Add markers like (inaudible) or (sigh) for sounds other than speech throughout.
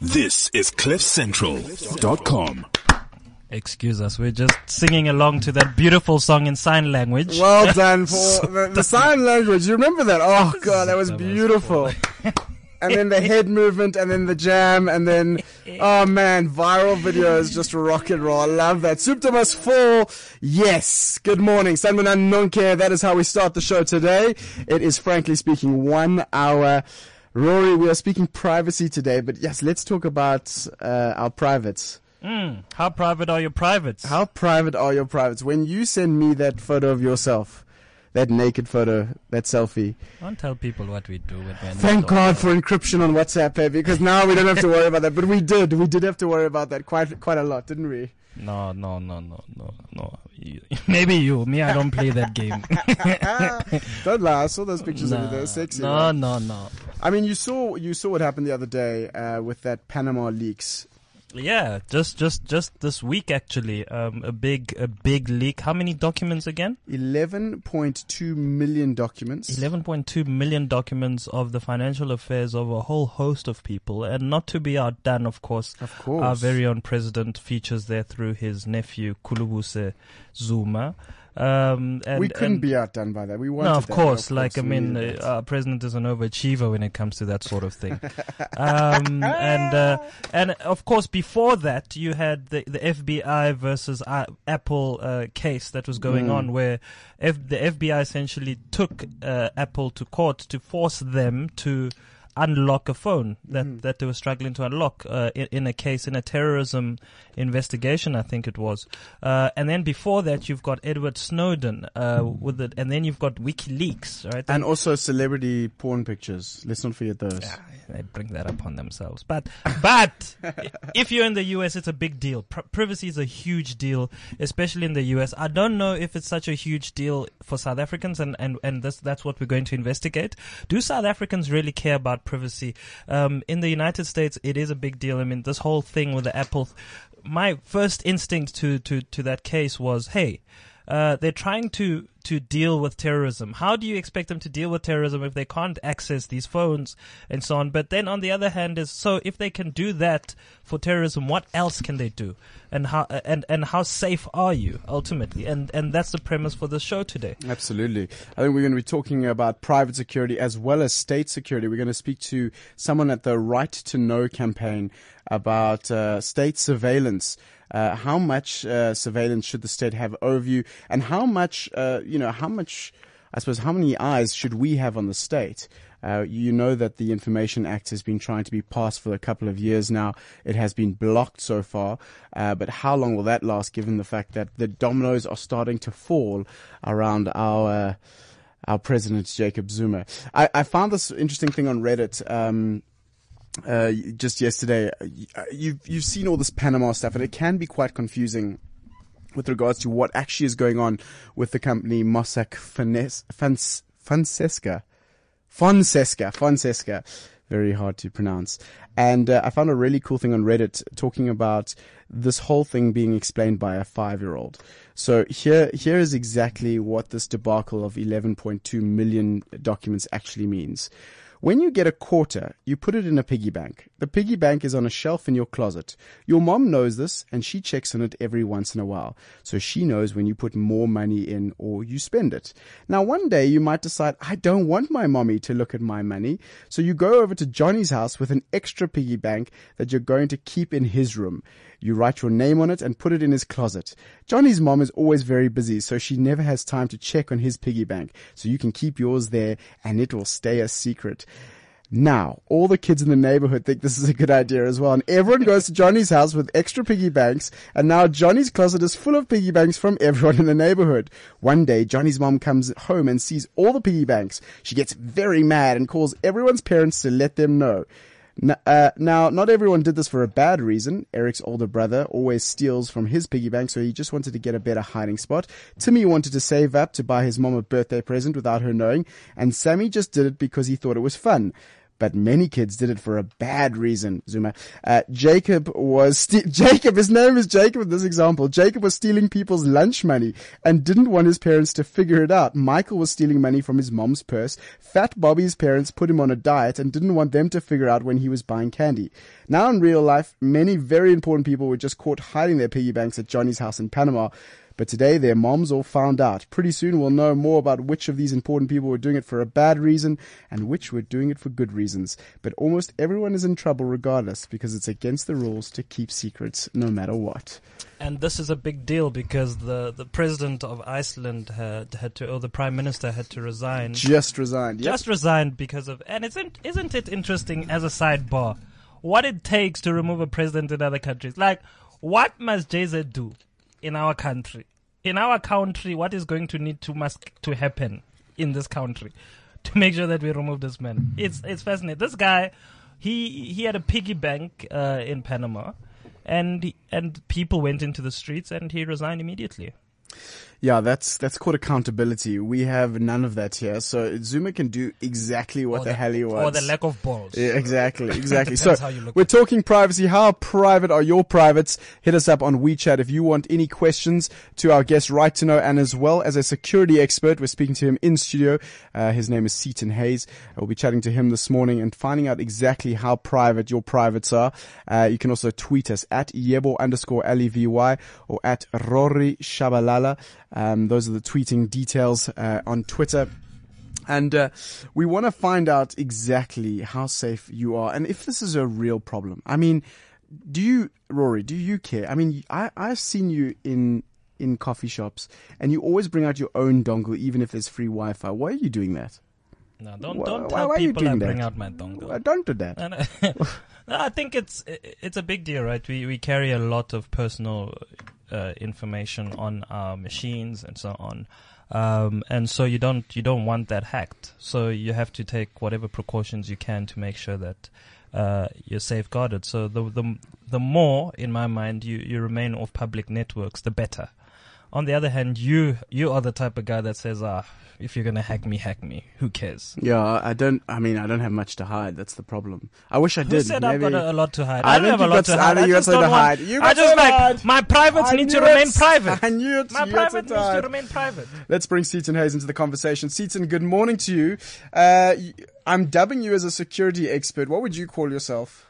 This is CliffCentral.com. Excuse us, we're just singing along to that beautiful song in sign language. Well (laughs) done for the, the sign language. You remember that? Oh god, that was beautiful. (laughs) and then the head movement, and then the jam, and then oh man, viral videos, just rock and roll. I love that. Suptimus Fall, yes. Good morning, Sanmunan Nonke. That is how we start the show today. It is frankly speaking one hour. Rory, we are speaking privacy today, but yes, let's talk about uh, our privates. Mm, how private are your privates? How private are your privates? When you send me that photo of yourself, that naked photo, that selfie. Don't tell people what we do with them. Thank God for encryption on WhatsApp, eh? because now we don't have to worry about that. But we did. We did have to worry about that quite quite a lot, didn't we? No, no, no, no, no, no. Maybe you. Me, I don't play that game. (laughs) don't lie. I saw those pictures no, of you. They're sexy. No, right? no, no. I mean, you saw you saw what happened the other day uh, with that Panama leaks. Yeah, just just just this week actually, um, a big a big leak. How many documents again? Eleven point two million documents. Eleven point two million documents of the financial affairs of a whole host of people, and not to be outdone, of course. Of course, our very own president features there through his nephew Khulubuse Zuma. Um, and, we couldn't and, be outdone by that. We wanted no, of that, course. of like course, I mean, uh, our president is an overachiever when it comes to that sort of thing. (laughs) um, and uh, (laughs) and of course, before that, you had the the FBI versus uh, Apple uh, case that was going Mm. on, where F- the FBI essentially took uh, Apple to court to force them to unlock a phone that, Mm. that they were struggling to unlock uh, in, in a case in a terrorism investigation, I think it was. Uh, and then before that, you've got Edward Snowden uh, with it, and then you've got WikiLeaks, right? And also celebrity porn pictures. Let's not forget those. Yeah, they bring that upon themselves. But but (laughs) if you're in the US, it's a big deal. Pri- privacy is a huge deal, especially in the US. I don't know if it's such a huge deal for South Africans, and and and this, that's what we're going to investigate. Do South Africans really care about privacy? Um, in the United States, it is a big deal. I mean, this whole thing with the Apple. My first instinct to to to that case was, hey. Uh, they're trying to to deal with terrorism. How do you expect them to deal with terrorism if they can't access these phones and so on? But then on the other hand is so if they can do that for terrorism, what else can they do? And how and and how safe are you ultimately? And and that's the premise for the show today. Absolutely. I think we're going to be talking about private security as well as state security. We're going to speak to someone at the Right to Know campaign about uh, state surveillance. Uh, how much uh, surveillance should the state have over you, and how much, uh, you know, how much, I suppose, how many eyes should we have on the state? Uh, you know that the Information Act has been trying to be passed for a couple of years now. It has been blocked so far, uh, but how long will that last? Given the fact that the dominoes are starting to fall around our uh, our president Jacob Zuma. I, I found this interesting thing on Reddit. Um, uh, just yesterday, Uh, you've you've seen all this Panama stuff, and it can be quite confusing with regards to what actually is going on with the company Mossack Fonseca, Fonseca, Fonseca. Very hard to pronounce. And uh, I found a really cool thing on Reddit talking about this whole thing being explained by a five-year-old. So here, here is exactly what this debacle of 11.2 million documents actually means. When you get a quarter, you put it in a piggy bank. The piggy bank is on a shelf in your closet. Your mom knows this and she checks on it every once in a while. So she knows when you put more money in or you spend it. Now one day you might decide, I don't want my mommy to look at my money. So you go over to Johnny's house with an extra piggy bank that you're going to keep in his room. You write your name on it and put it in his closet. Johnny's mom is always very busy, so she never has time to check on his piggy bank. So you can keep yours there and it will stay a secret. Now, all the kids in the neighborhood think this is a good idea as well. And everyone goes to Johnny's house with extra piggy banks. And now Johnny's closet is full of piggy banks from everyone in the neighborhood. One day, Johnny's mom comes home and sees all the piggy banks. She gets very mad and calls everyone's parents to let them know. Uh, now, not everyone did this for a bad reason. Eric's older brother always steals from his piggy bank, so he just wanted to get a better hiding spot. Timmy wanted to save up to buy his mom a birthday present without her knowing, and Sammy just did it because he thought it was fun. But many kids did it for a bad reason. Zuma. Uh, Jacob was (laughs) Jacob. His name is Jacob. In this example, Jacob was stealing people's lunch money and didn't want his parents to figure it out. Michael was stealing money from his mom's purse. Fat Bobby's parents put him on a diet and didn't want them to figure out when he was buying candy. Now in real life, many very important people were just caught hiding their piggy banks at Johnny's house in Panama. But today their moms all found out. Pretty soon we'll know more about which of these important people were doing it for a bad reason and which were doing it for good reasons. But almost everyone is in trouble regardless because it's against the rules to keep secrets no matter what. And this is a big deal because the, the president of Iceland had, had to, or the prime minister had to resign. Just resigned. Yep. Just resigned because of, and isn't, isn't it interesting as a sidebar what it takes to remove a president in other countries? Like, what must JZ do in our country? In our country, what is going to need to must to happen in this country to make sure that we remove this man? It's it's fascinating. This guy, he he had a piggy bank uh, in Panama, and and people went into the streets, and he resigned immediately. Yeah, that's that's called accountability. We have none of that here. So Zuma can do exactly what Or the, hell he wants. or the lack of balls. Yeah, exactly, (laughs) exactly. so how you look we're at talking privacy. How private are your privates? Hit us up on WeChat if you want any questions to our guest, right to know, and as well as a security expert. We're speaking to him in studio. Uh, his name is Seaton Hayes. We'll be chatting to him this morning and finding out exactly how private your privates are. Uh, you can also tweet us at Yebo underscore Levy or at Rory Shabalala. Um, those are the tweeting details uh, on Twitter. And uh, we want to find out exactly how safe you are and if this is a real problem. I mean, do you, Rory, do you care? I mean, I, I've seen you in in coffee shops and you always bring out your own dongle even if there's free Wi-Fi. Why are you doing that? No, don't don't why- tell why people I bring out my dongle. Don't do that. No, (laughs) I think it's it's a big deal, right? We we carry a lot of personal uh, information on our machines and so on, um, and so you don't you don't want that hacked. So you have to take whatever precautions you can to make sure that uh, you're safeguarded. So the the the more, in my mind, you you remain off public networks, the better. On the other hand, you you are the type of guy that says, ah, if you're gonna hack me, hack me. Who cares? Yeah, I don't. I mean, I don't have much to hide. That's the problem. I wish I Who did. said I've got a, a lot to hide? I I, don't have a lot to hide. think I you got just don't to want. hide. You I got just something to like hide. my privates I need to knew remain private. I knew it. My You private needs to to hide. remain private. Let's bring Seaton Hayes into the conversation. Seaton, good morning to you. Uh, y- I'm dubbing you as a security expert. What would you call yourself?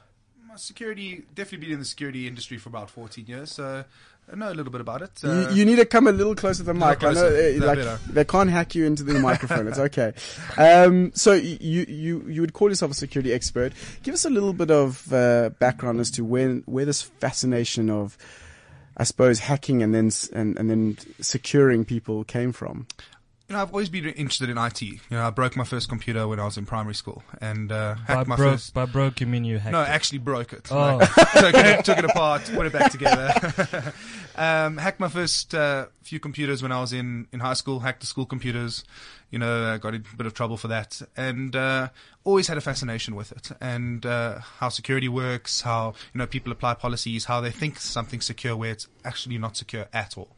My security, definitely been in the security industry for about 14 years, so I know a little bit about it. You, Uh, you need to come a little closer to the mic. I know, uh, like better? they can't hack you into the (laughs) microphone. It's okay. Um, so you you you would call yourself a security expert. Give us a little bit of uh, background as to when where this fascination of, I suppose, hacking and then and and then securing people came from. You know, I've always been interested in IT. You know, I broke my first computer when I was in primary school, and uh, By hacked my broke, first. by broke, you mean you hacked No, it? actually broke it. Oh. Like, (laughs) took, it took it apart, put it back together. (laughs) um, hacked my first uh, few computers when I was in, in high school. Hacked the school computers. You know, uh, got in a bit of trouble for that, and uh, always had a fascination with it and uh, how security works. How you know people apply policies. How they think something's secure where it's actually not secure at all.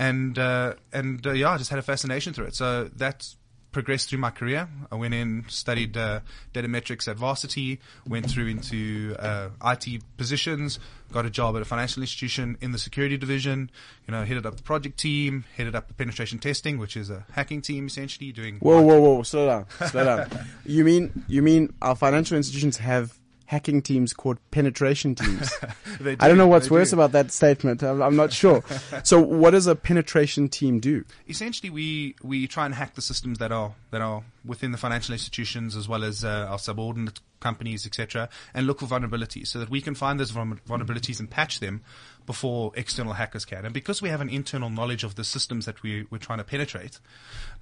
And uh, and uh, yeah, I just had a fascination through it. So that progressed through my career. I went in, studied uh, data metrics at varsity, went through into uh, IT positions, got a job at a financial institution in the security division. You know, headed up the project team, headed up the penetration testing, which is a hacking team essentially doing. Whoa, whoa, whoa! Slow down, slow down. (laughs) You mean you mean our financial institutions have hacking teams called penetration teams? (laughs) They I don't know what's worse do. about that statement. I'm, I'm not sure. (laughs) so, what does a penetration team do? essentially we we try and hack the systems that are that are within the financial institutions as well as uh, our subordinate companies etc and look for vulnerabilities so that we can find those vulnerabilities and patch them before external hackers can and because we have an internal knowledge of the systems that we, we're trying to penetrate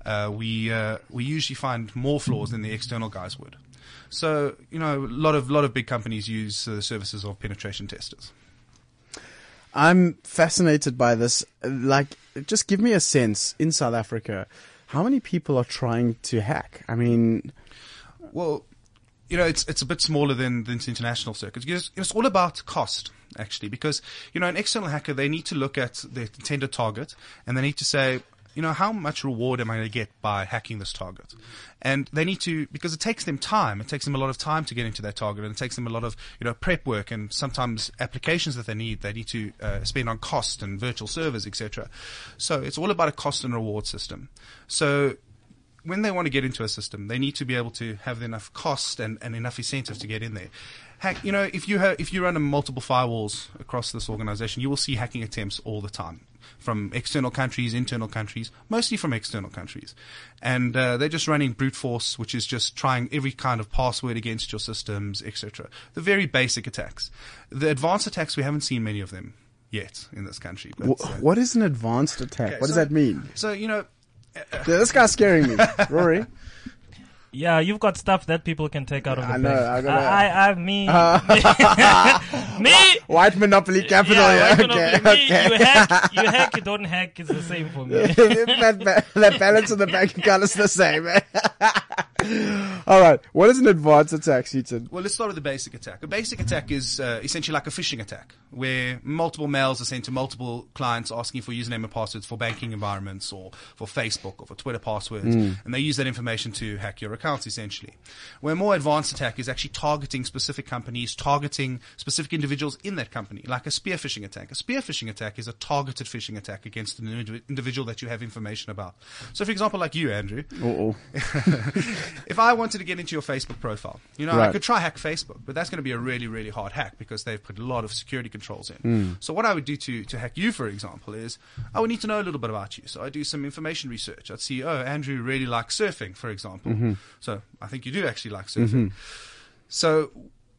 uh, we uh, we usually find more flaws than the external guys would so you know a lot of lot of big companies use the services of penetration testers I'm fascinated by this. Like, just give me a sense in South Africa, how many people are trying to hack? I mean, Well, you know, it's it's a bit smaller than than the international circuits. It's, it's all about cost, actually, because you know, an external hacker they need to look at their intended target and they need to say, you know, how much reward am I going to get by hacking this target? And they need to, because it takes them time. It takes them a lot of time to get into that target and it takes them a lot of, you know, prep work and sometimes applications that they need, they need to uh, spend on cost and virtual servers, etc. So it's all about a cost and reward system. So when they want to get into a system, they need to be able to have enough cost and, and enough incentive to get in there. Hack, you know, if you ha- if you run a multiple firewalls across this organization, you will see hacking attempts all the time from external countries, internal countries, mostly from external countries, and uh, they're just running brute force, which is just trying every kind of password against your systems, etc. The very basic attacks. The advanced attacks, we haven't seen many of them yet in this country. But, uh, what is an advanced attack? okay, what does that mean? So you know, This guy's scaring me, (laughs) Rory. Yeah, you've got stuff that people can take out of the I know, bank. I gotta- I, I, I, me, (laughs) (laughs) me, White monopoly capital. yeah, Yeah, white okay, monopoly. Me, okay. you hack, you (laughs) hack, you don't hack. It's the same for me. that, that balance in the bank account is the same. All right. What is an advanced attack, Seaton? Well, let's start with the basic attack. A basic attack is uh, essentially like a phishing attack, where multiple mails are sent to multiple clients asking for username and passwords for banking environments or for Facebook or for Twitter passwords, and they use that information to hack your accounts, essentially. Where more advanced attack is actually targeting specific companies, targeting specific individuals in that company, like a spear phishing attack. A spear phishing attack is a targeted phishing attack against an individ- individual that you have information about. So, for example, like you, Andrew, Oh, (laughs) if I wanted to get into your Facebook profile, you know, I could try hack Facebook, but that's going to be a really, really hard hack because they've put a lot of security controls in. Hmm. So what I would do to, to hack you, for example, is I would need to know a little bit about you. So I do some information research. I'd see, oh, Andrew really likes surfing, for example. Mm-hmm. So I think you do actually like surfing. Mm-hmm. So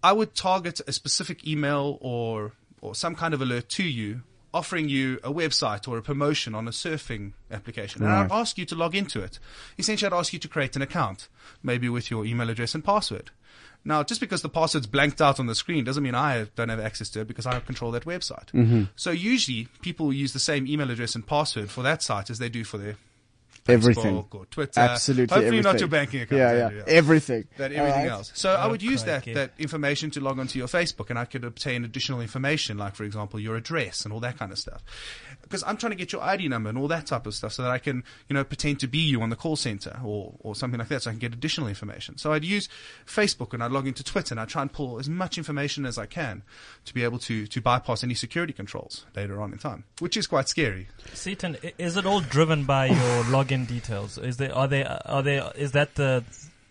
I would target a specific email or or some kind of alert to you offering you a website or a promotion on a surfing application. And I'd ask you to log into it. Essentially, I'd ask you to create an account, maybe with your email address and password. Now, just because the password's blanked out on the screen doesn't mean I don't have access to it because I control that website. Mm-hmm. So usually people use the same email address and password for that site as they do for their everything. Facebook or Twitter. Absolutely Hopefully everything. not your banking account. Yeah, yeah. Andrew, Everything. that everything right. else. So I oh, would use that, crikey. that information to log onto your Facebook and I could obtain additional information, like, for example, your address and all that kind of stuff. Because I'm trying to get your ID number and all that type of stuff so that I can, you know, pretend to be you on the call center or, or something like that so I can get additional information. So I'd use Facebook and I'd log into Twitter and I'd try and pull as much information as I can to be able to, to bypass any security controls later on in time, which is quite scary. Seaton, is it all driven by your login details? Is there are they are they is that the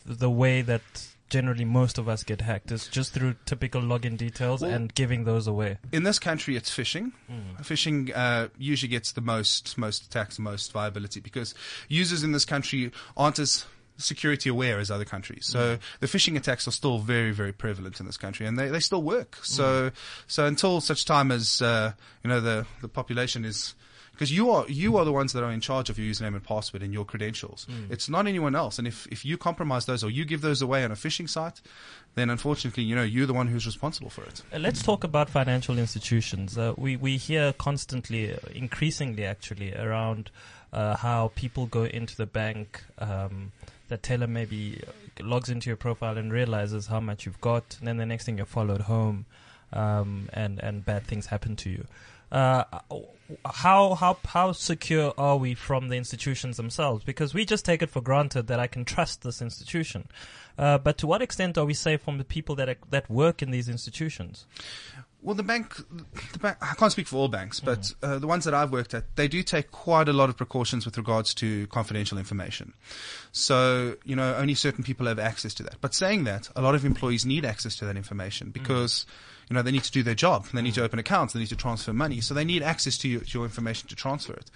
the way that generally most of us get hacked? Is just through typical login details Well- and giving those away? in this country, it's phishing. Phishing uh, usually gets the most most attacks, most viability because users in this country aren't as security aware as other countries. So the phishing attacks are still very very prevalent in this country, and they, they still work. So so until such time as uh, you know the the population is. Because you are you are the ones that are in charge of your username and password and your credentials. It's not anyone else. And if, if you compromise those or you give those away on a phishing site, then unfortunately, you know, you're the one who's responsible for it. Uh, Let's talk about financial institutions. Uh, we we hear constantly, increasingly actually, around uh, how people go into the bank. Um, that teller maybe logs into your profile and realizes how much you've got, and then the next thing you're followed home, um, and and bad things happen to you. Uh, how how how secure are we from the institutions themselves? Because we just take it for granted that I can trust this institution, uh, but to what extent are we safe from the people that are, that work in these institutions? Well, the bank, the bank, I can't speak for all banks, but uh, the ones that I've worked at, they do take quite a lot of precautions with regards to confidential information. So, you know, only certain people have access to that. But saying that, a lot of employees need access to that information because, you know, they need to do their job. They need to open accounts. They need to transfer money. So they need access to your, to your information to transfer it.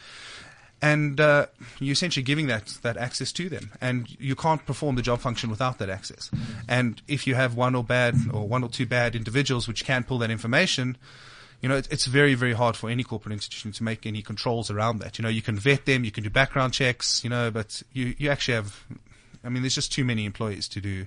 And uh, you're essentially giving that, that access to them. And you can't perform the job function without that access. And if you have one or bad or one or two bad individuals which can pull that information, you know, it's very, very hard for any corporate institution to make any controls around that. You know, you can vet them, you can do background checks, you know, but you, you actually have, I mean, there's just too many employees to do,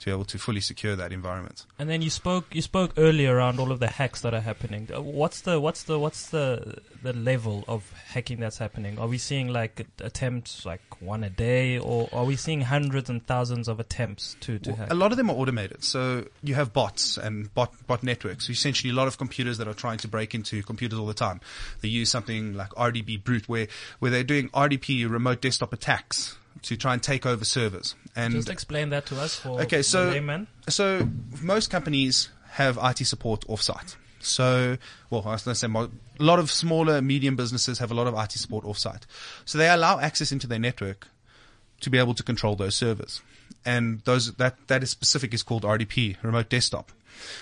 to be able to fully secure that environment. And then you spoke you spoke earlier around all of the hacks that are happening. Uh, What's the what's the what's the the level of hacking that's happening? Are we seeing like attempts like one a day, or are we seeing hundreds and thousands of attempts to to hack? A lot of them are automated. So you have bots and bot, bot networks. Essentially, a lot of computers that are trying to break into computers all the time. They use something like RDP Brute, where, where they're doing RDP, remote desktop attacks, to try and take over servers. And Just explain that to us for Okay, so- layman. so most companies have IT support offsite. So, well, I was going to say a lot of smaller, medium businesses have a lot of IT support offsite. So they allow access into their network to be able to control those servers. And those that that is specific is called RDP, remote desktop.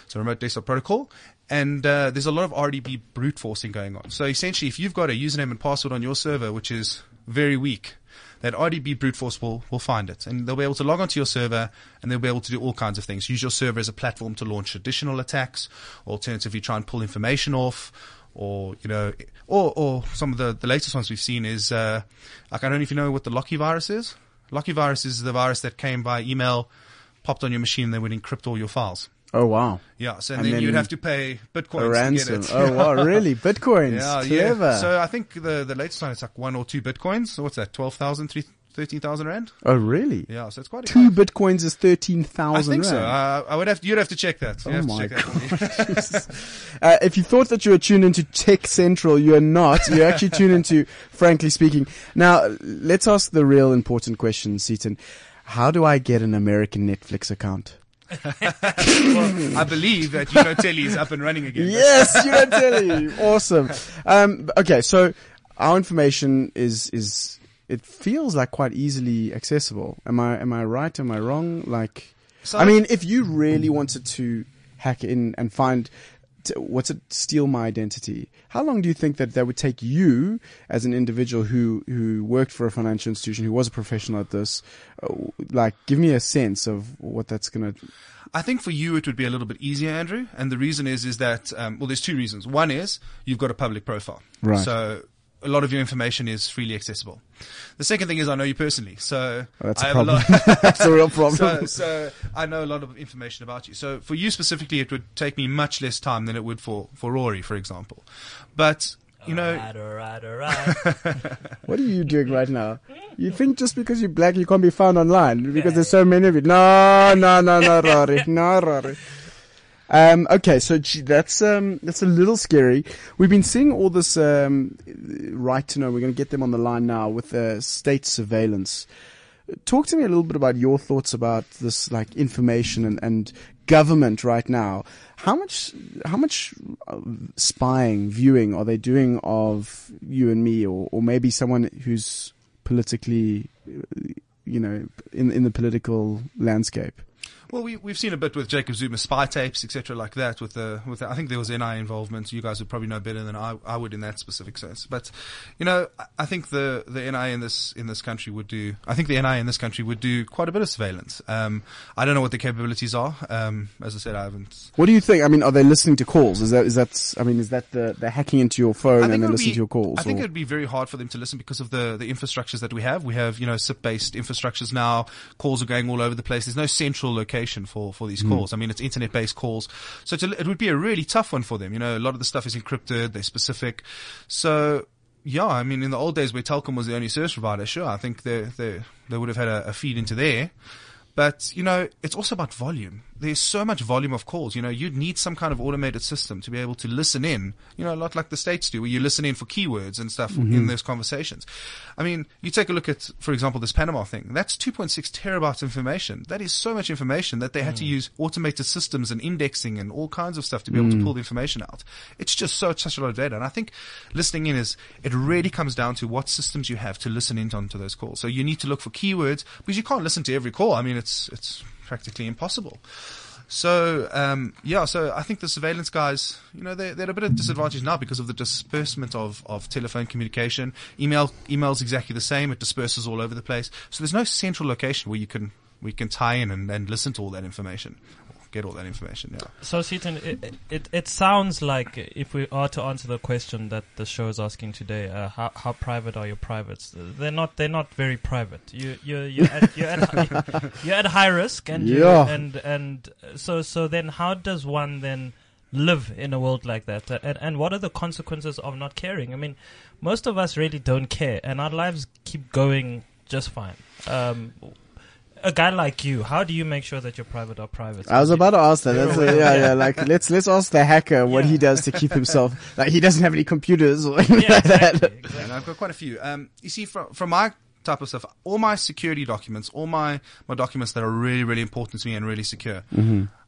So remote desktop protocol. And uh, there's a lot of RDP brute forcing going on. So essentially, if you've got a username and password on your server which is very weak, that RDP brute force will, will find it. And they'll be able to log onto your server and they'll be able to do all kinds of things. Use your server as a platform to launch additional attacks, alternatively try and pull information off, or, you know, or, or some of the, the latest ones we've seen is, uh, like, I don't know if you know what the Locky virus is. Locky virus is the virus that came by email, popped on your machine, and they would encrypt all your files. Oh wow, Yeah, so And then, then you'd have to pay bitcoins a to ransom. get it. Oh wow, (laughs) really? Bitcoins, Yeah, clever. yeah. So I think the the latest one is like one or two bitcoins. So what's that? 12,000, 13,000 rand? oh really? Yeah, so it's quite Two expensive. bitcoins is thirteen I thousand. think so. Uh, I would have to, you'd have to check that. You Oh my to check that for me. (laughs) Uh, if you thought that you were tuned into Tech Central, you're not. You're actually tuned into (laughs) Frankly Speaking. Now, let's ask the real important question, Seaton. How do I get an American Netflix account? (laughs) well, I believe that you know Telly is up and running again. Yes, you don't. Awesome. Um, okay, so our information is is it feels like quite easily accessible. Am I am I right? Am I wrong? Like, So- I mean, if you really wanted to hack in and find t- what's it, steal my identity. How long do you think that that would take you as an individual who who worked for a financial institution, who was a professional at this? Uh, like, give me a sense of what that's gonna. I think for you it would be a little bit easier, Andrew. And the reason is, is that, um, well, there's two reasons. One is you've got a public profile. Right. So a lot of your information is freely accessible. The second thing is I know you personally. So Oh, that's I a have problem. a lot. (laughs) that's a real (laughs) problem. so, so I know a lot of information about you. So for you specifically, it would take me much less time than it would for, for Rory, for example. But, you know, Alright, alright, alright. (laughs) What are you doing right now? You think just because you're black you can't be found online because there's so many of you? No, no, no, no, Rory, no, Rory. Um, okay, so that's um, that's a little scary. We've been seeing all this um, right to know. We're going to get them on the line now with uh, state surveillance. Talk to me a little bit about your thoughts about this, like information and, and government right now. How much, how much uh, spying, viewing are they doing of you and me, or, or maybe someone who's politically, you know, in in the political landscape? Well, we, we've seen a bit with Jacob Zuma spy tapes, etc., like that. With the with the, I think there was NI involvement. You guys would probably know better than I, I would in that specific sense. But you know, I- think the the NI in this in this country would do. I think the NI in this country would do quite a bit of surveillance. Um, I don't know what the capabilities are. Um, as I said, I haven't. What do you think? I mean, are they listening to calls? Is that is that? I mean, is that the they're hacking into your phone and then listening be- to your calls? I think or- it would be very hard for them to listen because of the, the infrastructures that we have. We have, you know, SIP-based infrastructures now. Calls are going all over the place. There's no central location for, for these hmm. calls. I mean, it's internet-based calls. So a, it would be a really tough one for them. You know, a lot of the stuff is encrypted. They're specific. So, yeah, I mean, in the old days where Telkom was the only service provider, sure, I think they, they, they would have had a, a feed into there. But, you know, it's also about volume. There's so much volume of calls. You know, you'd need some kind of automated system to be able to listen in, you know, a lot like the States do, where you listen in for keywords and stuff in mm-hmm. those conversations. I mean, you take a look at, for example, this Panama thing. That's 2.6 terabytes of information. That is so much information that they had to mm. use automated systems and indexing and all kinds of stuff to be able to mm. pull the information out. It's just so, such a lot of data. And I think listening in is, it really comes down to what systems you have to listen in onto those calls. So you need to look for keywords because you can't listen to every call. I mean, it's, it's practically impossible. So um, yeah, so I think the surveillance guys, you know, they're, they're at a bit of disadvantage now because of the disbursement of, of telephone communication. Email email's exactly the same; it disperses all over the place. So there's no central location where you can we can tie in and, and listen to all that information, get all that information. Yeah. So, Seaton, it, it it sounds like if we are to answer the question that the show is asking today, uh, how how private are your privates? They're not they're not very private. You you (laughs) you're at, you're at, you're at high risk, and you- Yeah. and and so so then how does one then live in a world like that? Uh, And and what are the consequences of not caring? I mean, most of us really don't care, and our lives keep going just fine. Um, a guy like you, how do you make sure that your private are private? I was about to ask that. That's, You're yeah, yeah. Like, let's let's ask the hacker what Yeah. he does to keep himself. (laughs) Like, he doesn't have any computers or anything yeah, like that. exactly, exactly. And I've got quite a few. Um, you see, from from my type of stuff, all my security documents, all my my documents that are really really important to me and really secure,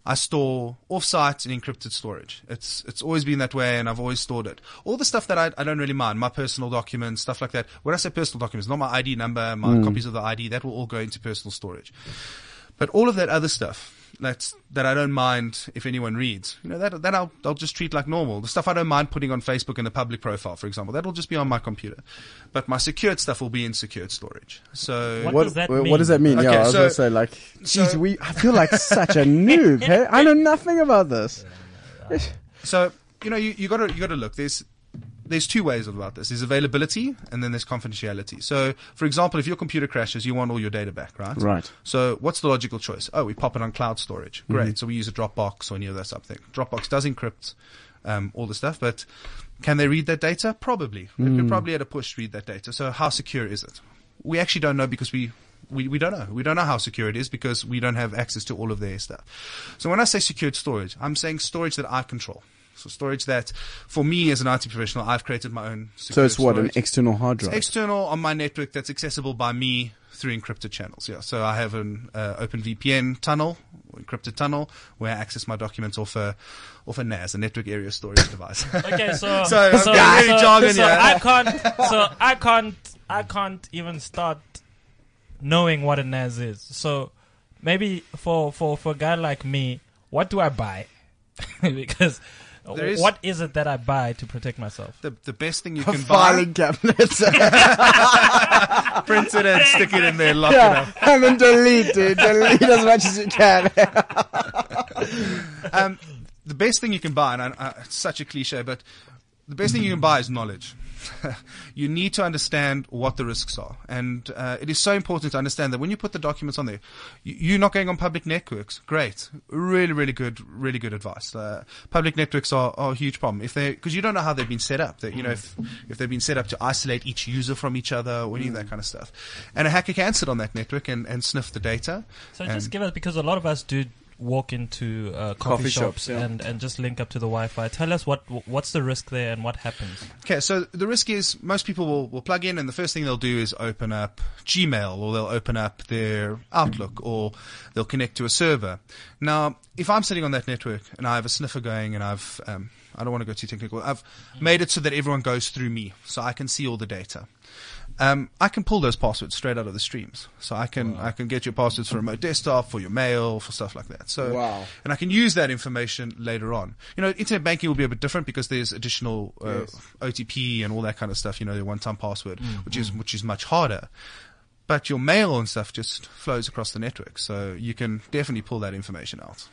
I store off-site in encrypted storage. It's it's always been that way, and I've always stored it. All the stuff that I, I don't really mind, my personal documents, stuff like that. When I say personal documents, not my ID number, my hmm. copies of the ID, that will all go into personal storage. But all of that other stuff that's that I don't mind if anyone reads, you know, that that I'll I'll just treat like normal. The stuff I don't mind putting on Facebook in the public profile, for example, that'll just be on my computer. But my secured stuff will be in secured storage. So What What, does that what mean? does that mean? Okay, yeah, I was so- gonna say like, geez, so- we. I feel like such a noob. Hey? I know nothing about this. (laughs) So you know you, you gotta you gotta look. There's there's two ways about this. There's availability and then there's confidentiality. So for example, if your computer crashes, you want all your data back, right? Right. So what's the logical choice? Oh, we pop it on cloud storage. Great. So we use a Dropbox or any of that something. Dropbox does encrypt um, all the stuff, but can they read that data? Probably. They could probably at a push to read that data. So how secure is it? We actually don't know because we we, we don't know. We don't know how secure it is because we don't have access to all of their stuff. So when I say secured storage, I'm saying storage that I control. So storage that, for me as an IT professional, I've created my own. So secured it's what an external hard It's drive. external on my network that's accessible by me through encrypted channels. Yeah, so I have an uh, OpenVPN tunnel, encrypted tunnel, where I access my documents off a off a NAS, a network area storage device. (laughs) Okay, so (laughs) So, I'm so, really so, jargon so here. I can't so I can't I can't even start knowing what a NAS is. So maybe for for for a guy like me, what do I buy? (laughs) because There is- what is it that I buy to protect myself? the the best thing you (laughs) A can filing cabinet. (laughs) print it and stick it in there, lock it yeah, up. and then delete, dude. Delete as much as you can. (laughs) Um, the best thing you can buy, and I, I, it's such a cliche, but the best thing you can buy is knowledge. (laughs) you need to understand what the risks are, and uh, it is so important to understand that when you put the documents on there, you, you're not going on public networks. Great, really, really good, really good advice. Uh, public networks are, are a huge problem if they because you don't know how they've been set up. That you know if if they've been set up to isolate each user from each other or any of that kind of stuff, and a hacker can sit on that network and, and sniff the data. So just give us because a lot of us do walk into uh, coffee, Coffee shops, shops, yeah. and, and just link up to the Wi-Fi. Tell us what what's the risk there and what happens. Okay, so the risk is most people will, will plug in and the first thing they'll do is open up Gmail or they'll open up their Outlook or they'll connect to a server. Now, if I'm sitting on that network and I have a sniffer going and I've, um, I don't want to go too technical, I've made it so that everyone goes through me so I can see all the data. Um, I can pull those passwords straight out of the streams. So I can, I can get your passwords for remote desktop, for your mail, for stuff like that. So, Wow. and I can use that information later on. You know, internet banking will be a bit different because there's additional uh, OTP and all that kind of stuff. You know, the one-time password, which is which is much harder. But your mail and stuff just flows across the network, so you can definitely pull that information out.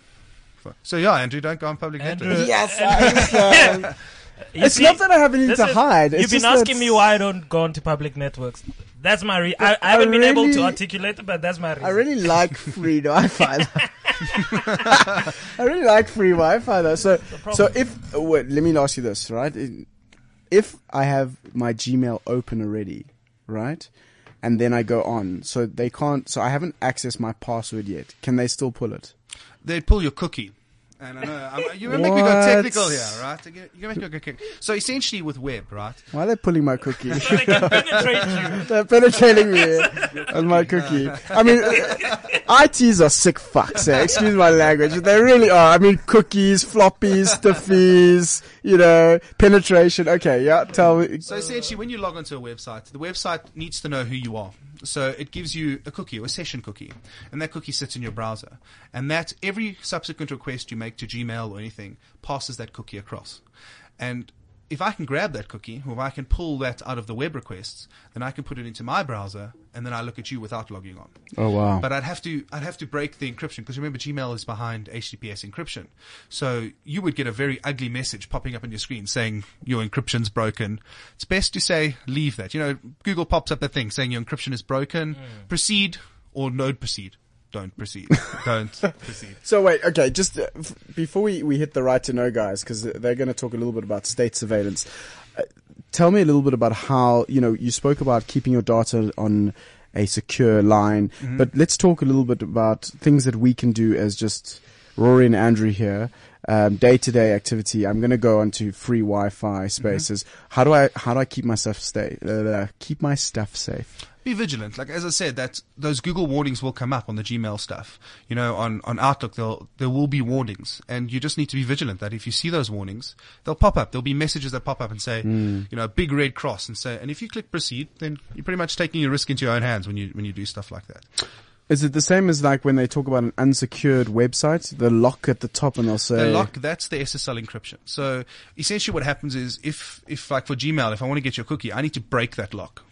So yeah, Andrew, don't go on public Andrew- networks. yes, I understand. (laughs) You It's see, not that I have anything to is- hide. It's You've been asking me why I don't go onto public networks. That's my re- I, I haven't I been able to articulate it, but that's my reason. I really like free (laughs) Wi-Fi. (laughs) I really like free Wi-Fi though. So, so if uh, wait, let me ask you this, right? If I have my Gmail open already, right, and then I go on, so they can't. So I haven't accessed my password yet. Can they still pull it? They'd pull your cookie. And I know, I'm, you're gonna make me go What? technical here, right? You're gonna, you're make me go technical. So essentially with web, right? Why are they pulling my cookie? so (laughs) they can penetrate you. (laughs) They're penetrating me (laughs) on my cookie. I mean, ITs are sick fucks. Eh? Excuse my language. They really are. I mean, cookies, floppies, stiffies, you know, penetration. Okay, yeah. Tell me. So essentially, when you log onto a website, the website needs to know who you are. So it gives you a cookie or a session cookie, and that cookie sits in your browser. And that every subsequent request you make to Gmail or anything passes that cookie across. And if I can grab that cookie, or if I can pull that out of the web requests, then I can put it into my browser, and then I look at you without logging on. Oh wow. But I'd have to I'd have to break the encryption because remember Gmail is behind HTTPS encryption. So you would get a very ugly message popping up on your screen saying your encryption's broken. It's best to say leave that. You know, Google pops up that thing saying your encryption is broken. Mm. Proceed or no proceed. Don't proceed. (laughs) Don't proceed. So wait, okay, just uh, f- before we, we hit the right to know guys, because they're going to talk a little bit about state surveillance. Uh, tell me a little bit about how you know you spoke about keeping your data on a secure line, but let's talk a little bit about things that we can do as just Rory and Andrew here. Day to day activity. I'm going to go onto free Wi-Fi spaces. How do I how do I keep myself stay uh, keep my stuff safe? Be vigilant. Like as I said, that those Google warnings will come up on the Gmail stuff. You know, on on Outlook, there there will be warnings, and you just need to be vigilant. That if you see those warnings, they'll pop up. There'll be messages that pop up and say, hmm. you know, a big red cross, and say, and if you click proceed, then you're pretty much taking your risk into your own hands when you when you do stuff like that. Is it the same as like when they talk about an unsecured website, the lock at the top, and they'll say The lock, that's the SSL encryption. So essentially what happens is if, if like for Gmail, if I want to get your cookie, I need to break that lock.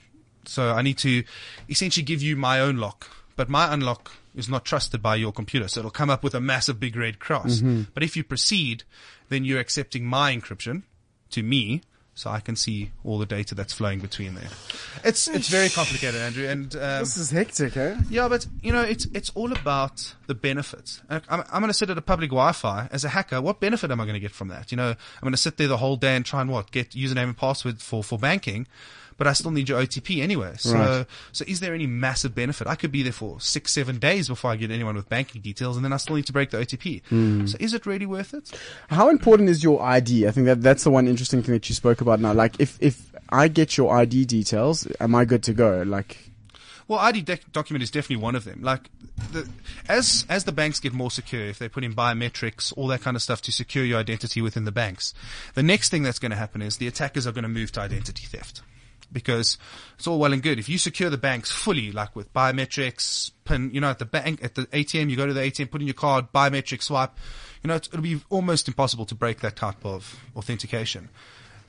So I need to essentially give you my own lock, but my unlock is not trusted by your computer. So it'll come up with a massive big red cross. But if you proceed, then you're accepting my encryption to me. So I can see all the data that's flowing between there. It's it's very complicated, Andrew, and um, This is hectic, eh? yeah, but you know, it's it's all about the benefits. I'm, I'm going to sit at a public Wi-Fi as a hacker. What benefit am I going to get from that? You know, I'm going to sit there the whole day and try and what get username and password for for banking, but I still need your OTP anyway. So Right. so is there any massive benefit? I could be there for six seven days before I get anyone with banking details, and then I still need to break the OTP. Hmm. So is it really worth it? How important is your ID? I think that that's the one interesting thing that you spoke about now. Like, if if I get your ID details, am I good to go? Like, Well, ID dec- document is definitely one of them. Like, the, as as the banks get more secure, if they put in biometrics, all that kind of stuff to secure your identity within the banks, the next thing that's going to happen is the attackers are going to move to identity theft. Because it's all well and good. If you secure the banks fully, like with biometrics, pin, you know, at the bank, at the ATM, you go to the ATM, put in your card, biometric swipe, you know, it'll be almost impossible to break that type of authentication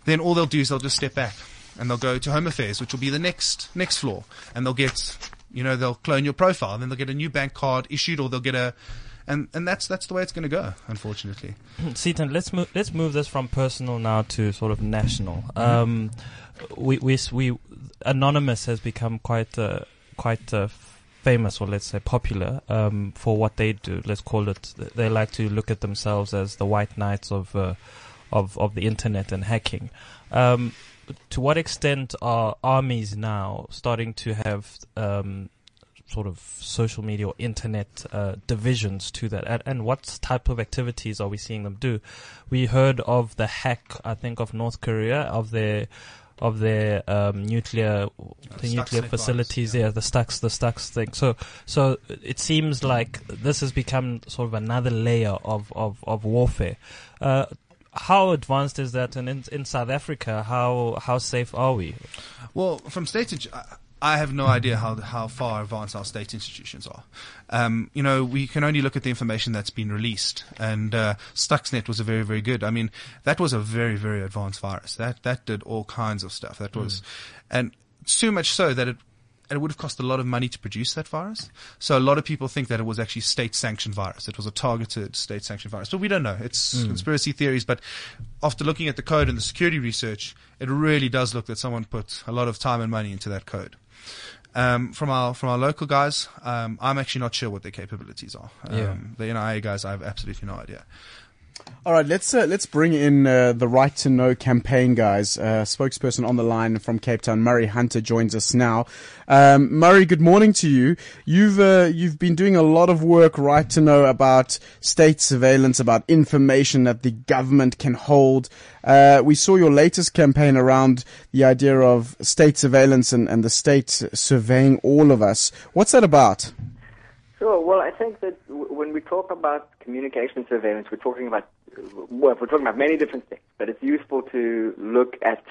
then all they'll do is they'll just step back and they'll go to Home Affairs, which will be the next next floor, and they'll get, you know, they'll clone your profile, and then they'll get a new bank card issued, or they'll get a, and and that's that's the way it's going to go, unfortunately. (clears throat) Seaton, let's move. Let's move this from personal now to sort of national. Um, we we we anonymous has become quite uh, quite uh, famous, or let's say popular, um, for what they do. Let's call it. They like to look at themselves as the white knights of uh, of of the internet and hacking. Um, to what extent are armies now starting to have um, sort of social media or internet uh, divisions to that, and, and what type of activities are we seeing them do? We heard of the hack, I think, of North Korea of their of their um, nuclear the Stuxnet nuclear virus, facilities. yeah. Yeah, the Stux the Stux thing. So so it seems like this has become sort of another layer of of of warfare. Uh, how advanced is that? And in, in South Africa, how how safe are we? Well, from state, ins- I- I have no idea how how far advanced our state institutions are. Um, you know, we can only look at the information that's been released, and uh, Stuxnet was a very very good. I mean, that was a very very advanced virus. That that did all kinds of stuff. That was, and so much so that it. And it would have cost a lot of money to produce that virus. So a lot of people think that it was actually state sanctioned virus. It was a targeted state sanctioned virus. But we don't know. It's conspiracy theories. But after looking at the code and the security research, it really does look that someone put a lot of time and money into that code. Um, from our from our local guys, um, I'm actually not sure what their capabilities are. Um, Yeah. The NIA guys, I have absolutely no idea. All right, let's uh, let's bring in uh, the Right to Know campaign guys. Uh, spokesperson on the line from Cape Town, Murray Hunter, joins us now. Um, Murray, good morning to you. You've uh, you've been doing a lot of work, Right to Know, about state surveillance, about information that the government can hold. Uh, we saw your latest campaign around the idea of state surveillance and, and the state surveying all of us. What's that about? Sure. Well, I think that when we talk about communication surveillance, we're talking about well, we're talking about many different things, but it's useful to look at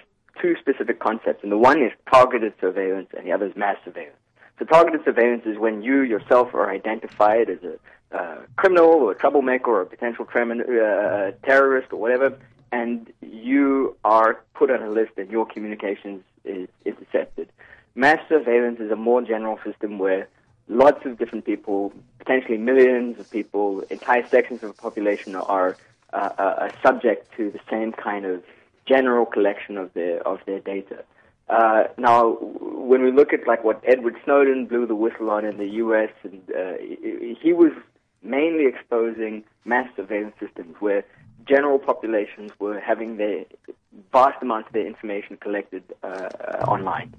two specific concepts, and the one is targeted surveillance, and the other is mass surveillance. So, targeted surveillance is when you yourself are identified as a uh, criminal or a troublemaker or a potential tremin- uh, terrorist or whatever, and you are put on a list and your communications is, is accepted. Mass surveillance is a more general system where lots of different people, potentially millions of people, entire sections of the population are uh, uh, subject to the same kind of general collection of their of their data. Uh, now, when we look at like what Edward Snowden blew the whistle on in the U.S., and uh, he was mainly exposing mass surveillance systems where general populations were having their vast amounts of their information collected uh, uh, online.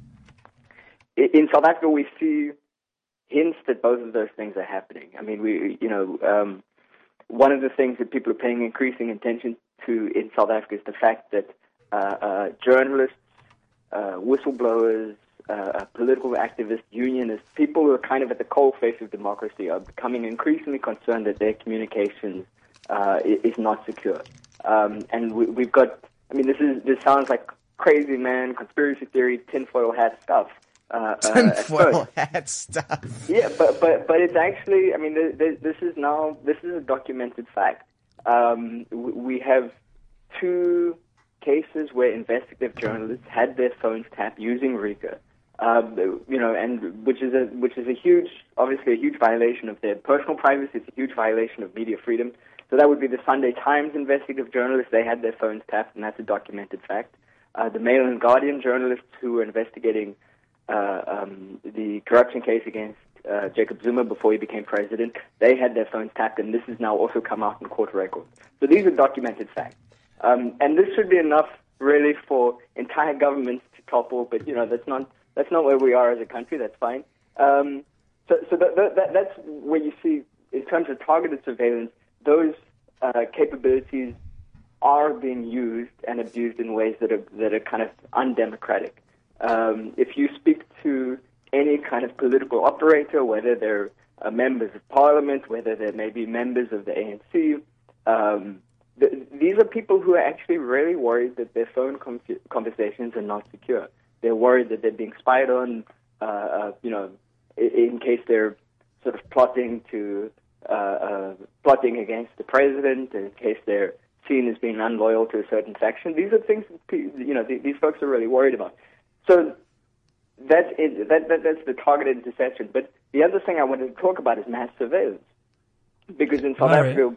In South Africa, we see hints that both of those things are happening. I mean, we, you know, um, one of the things that people are paying increasing attention to in South Africa is the fact that uh, uh, journalists, uh, whistleblowers, uh, uh, political activists, unionists, people who are kind of at the cold face of democracy are becoming increasingly concerned that their communications uh, is not secure. Um, and we, have got, I mean, this is this sounds like crazy man, conspiracy theory, tinfoil hat stuff. Uh, uh (laughs) tinfoil hat stuff. Yeah, but but but it's actually, I mean, this is now this is a documented fact. Um, we have two cases where investigative journalists had their phones tapped using RICA. Um, you know, and which is a which is a huge, obviously a huge violation of their personal privacy. It's a huge violation of media freedom. So that would be the Sunday Times investigative journalists. They had their phones tapped, and that's a documented fact. Uh, the Mail and Guardian journalists who were investigating uh, um, the corruption case against uh, Jacob Zuma before he became president, they had their phones tapped, and this has now also come out in court records. So these are documented facts. Um, and this should be enough, really, for entire governments to topple, but, you know, that's not, that's not where we are as a country. That's fine. Um, so so that, that, that's where you see, in terms of targeted surveillance, those uh, capabilities are being used and abused in ways that are that are kind of undemocratic. Um, if you speak to any kind of political operator, whether they're uh, members of parliament, whether they may be members of the ANC, um, th- these are people who are actually really worried that their phone com- conversations are not secure. They're worried that they're being spied on, uh, uh, you know, in, in case they're sort of plotting to uh, uh, plotting against the president, in case they're seen as being unloyal to a certain faction. These are things you know these folks are really worried about. So that's it, that, that that's the targeted interception. But the other thing I wanted to talk about is mass surveillance, because in South Africa.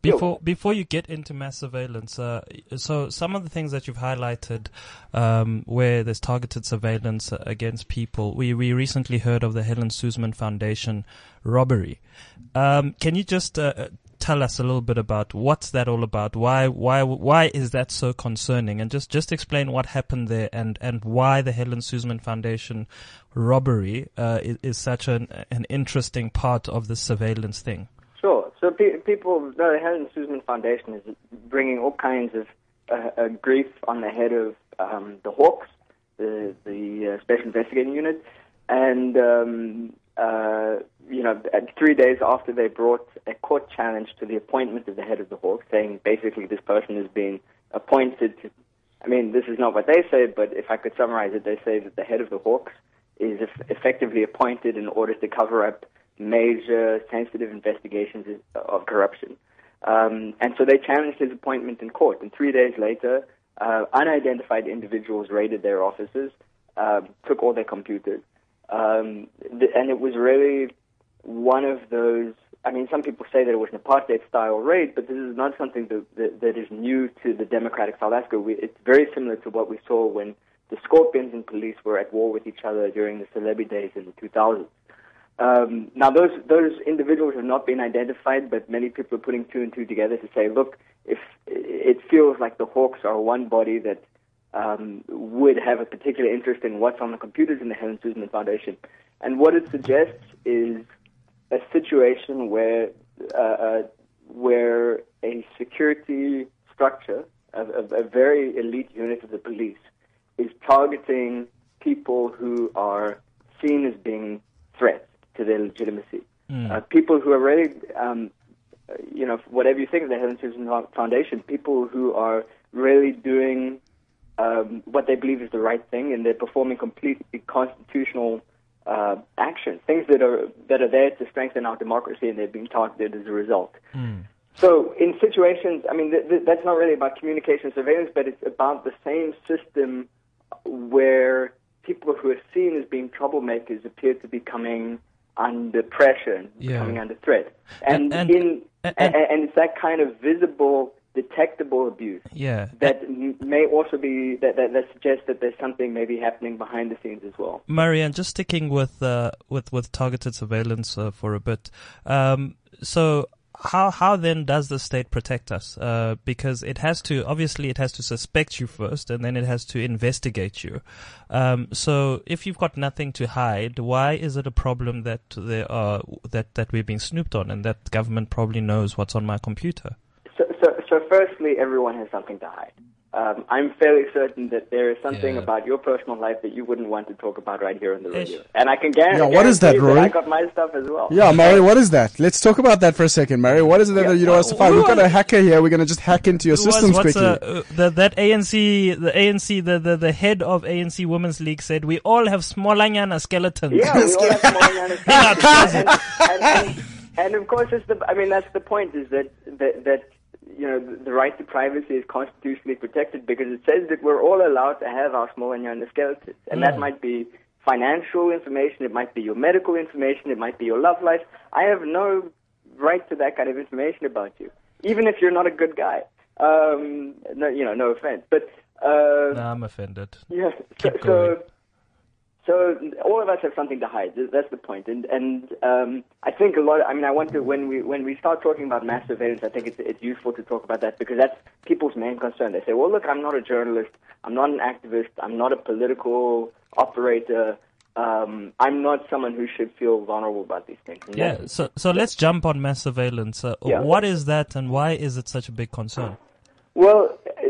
Before before you get into mass surveillance, uh, so some of the things that you've highlighted, um, where there's targeted surveillance against people, we we recently heard of the Helen Suzman Foundation robbery. Um, can you just uh, tell us a little bit about what's that all about? Why why why is that so concerning? And just just explain what happened there and and why the Helen Suzman Foundation robbery uh, is, is, such an an interesting part of the surveillance thing. Sure. So pe- people, the Helen Suzman Foundation is bringing all kinds of uh, uh, grief on the head of um, the Hawks, the the uh, Special Investigating Unit, and um, uh, you know, three days after they brought a court challenge to the appointment of the head of the Hawks, saying basically this person has been appointed to. I mean, this is not what they say, but if I could summarize it, they say that the head of the Hawks is effectively appointed in order to cover up major sensitive investigations of corruption. Um, and so they challenged his appointment in court. And three days later, uh, unidentified individuals raided their offices, uh, took all their computers, um, th- and it was really one of those. I mean, some people say that it was an apartheid-style raid, but this is not something that, that, that is new to the democratic South Africa. We, it's very similar to what we saw when the Scorpions and police were at war with each other during the Selebi days in the 2000s. Um, now, those those individuals have not been identified, but many people are putting two and two together to say, look, if it feels like the Hawks are one body that um, would have a particular interest in what's on the computers in the Helen Suzman Foundation. And what it suggests is a situation where uh, uh, where a security structure, a, a, a very elite unit of the police, is targeting people who are seen as being threats to their legitimacy. Mm. Uh, people who are really, um, you know, whatever you think of the Helen Suzman Foundation, people who are really doing um, what they believe is the right thing, and they're performing completely constitutional uh, actions, things that are that are there to strengthen our democracy, and they're being targeted as a result. Mm. So in situations, I mean, th- th- that's not really about communication surveillance, but it's about the same system where people who are seen as being troublemakers appear to be coming under pressure and Yeah. coming under threat. And, And- and- in and- and, and it's that kind of visible, detectable abuse Yeah. that m- may also be that, that that suggests that there's something maybe happening behind the scenes as well. Marianne, just sticking with uh, with with targeted surveillance uh, for a bit. Um, so how how then does the state protect us? Uh, because it has to obviously it has to suspect you first, and then it has to investigate you. Um, so if you've got nothing to hide, why is it a problem that there are that that we're being snooped on, and that government probably knows what's on my computer? So, so, so firstly, everyone has something to hide. Um, I'm fairly certain that there is something Yeah. about your personal life that you wouldn't want to talk about right here on the Ish. radio. And I can guarantee, Yeah, what is that, guarantee Rory? I got my stuff as well. Yeah, Mary, what is that? Let's talk about that for a second, Mary. What is it that Yeah, you don't want us to find? We've got a hacker here. We're going to just hack into your Who was- what's, quickly. uh, uh, the, that ANC, the ANC, the, the, the head of ANC Women's League said, we all have smallanyana skeletons. Yeah, we all have small understanding. and, and, and, and of course, it's the. I mean, that's the point. Is that that that you know the, the right to privacy is constitutionally protected because it says that we're all allowed to have our small and young skeletons, and that might be financial information, it might be your medical information, it might be your love life. I have no right to that kind of information about you, even if you're not a good guy. Um, no, you know, no offense, but. Uh, Nah, I'm offended. yeah. So, so, so all of us have something to hide. That's the point. And and um, I think a lot. Of, I mean, I want to when we when we start talking about mass surveillance, I think it's it's useful to talk about that because that's people's main concern. They say, well, look, I'm not a journalist. I'm not an activist. I'm not a political operator. Um, I'm not someone who should feel vulnerable about these things. And Yeah, so so let's jump on mass surveillance. Uh, Yeah. What is that, and why is it such a big concern? Well, uh,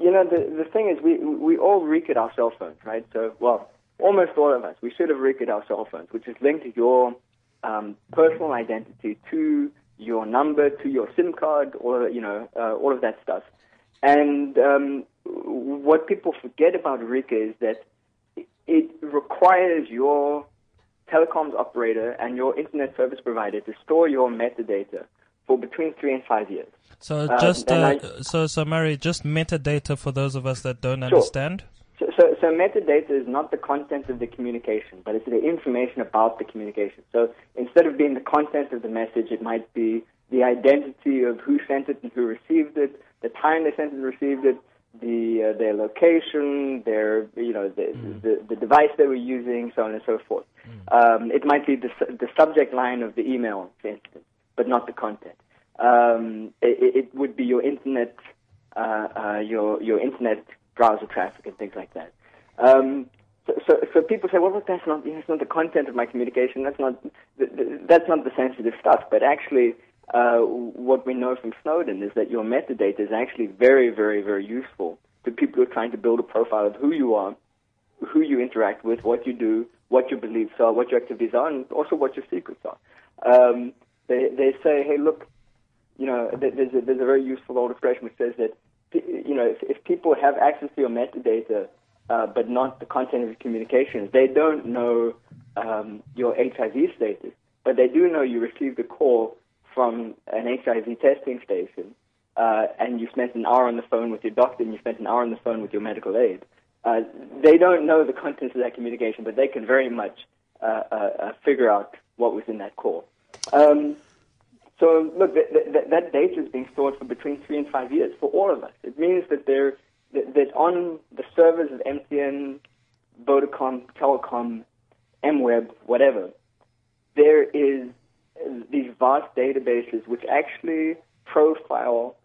you know, the the thing is, we we all RICA'd our cell phones, right? So, well, almost all of us, we should have at our cell phones, which is linked to your um, personal identity, to your number, to your SIM card, or you know, uh, all of that stuff. And um, what people forget about RICA is that it requires your telecoms operator and your internet service provider to store your metadata for between three and five years. So Uh, just uh, I- so so Mary, just metadata for those of us that don't Sure. understand. So, so, so metadata is not the content of the communication, but it's the information about the communication. So instead of being the content of the message, it might be the identity of who sent it and who received it, the time they sent it and received it, the uh, their location, their you know the, the the device they were using, so on and so forth. Um, it might be the the subject line of the email, for instance, but not the content. Um, it, it would be your internet uh, uh, your your internet browser traffic and things like that. Um, so, so, so people say, well, look, that's not that's not the content of my communication. That's not th- th- that's not the sensitive stuff. But actually, uh, what we know from Snowden is that your metadata is actually very, very, very useful to people who are trying to build a profile of who you are, who you interact with, what you do, what your beliefs are, what your activities are, and also what your secrets are. Um, they they say, hey, look, you know, there's a, there's a very useful old expression which says that, you know, if, if people have access to your metadata, uh, but not the content of your communications, they don't know um, your HIV status, but they do know you received a call from an HIV testing station, uh, and you spent an hour on the phone with your doctor, and you spent an hour on the phone with your medical aid. Uh, they don't know the contents of that communication, but they can very much uh, uh, uh, figure out what was in that call. Um, so look, that, data is being stored for between three and five years for all of us. It means that there that, that on the servers of MTN, Vodacom, Telkom, MWeb, whatever, there is these vast databases which actually profile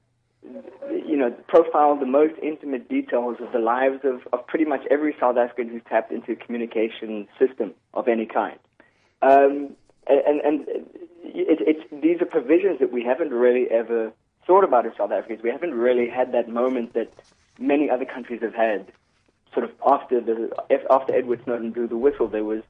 you know, profile the most intimate details of the lives of, of pretty much every South African who's tapped into a communication system of any kind. Um, and and it, it's these are provisions that we haven't really ever thought about in South Africa. We haven't really had that moment that many other countries have had. Sort of after the after Edward Snowden blew the whistle, there was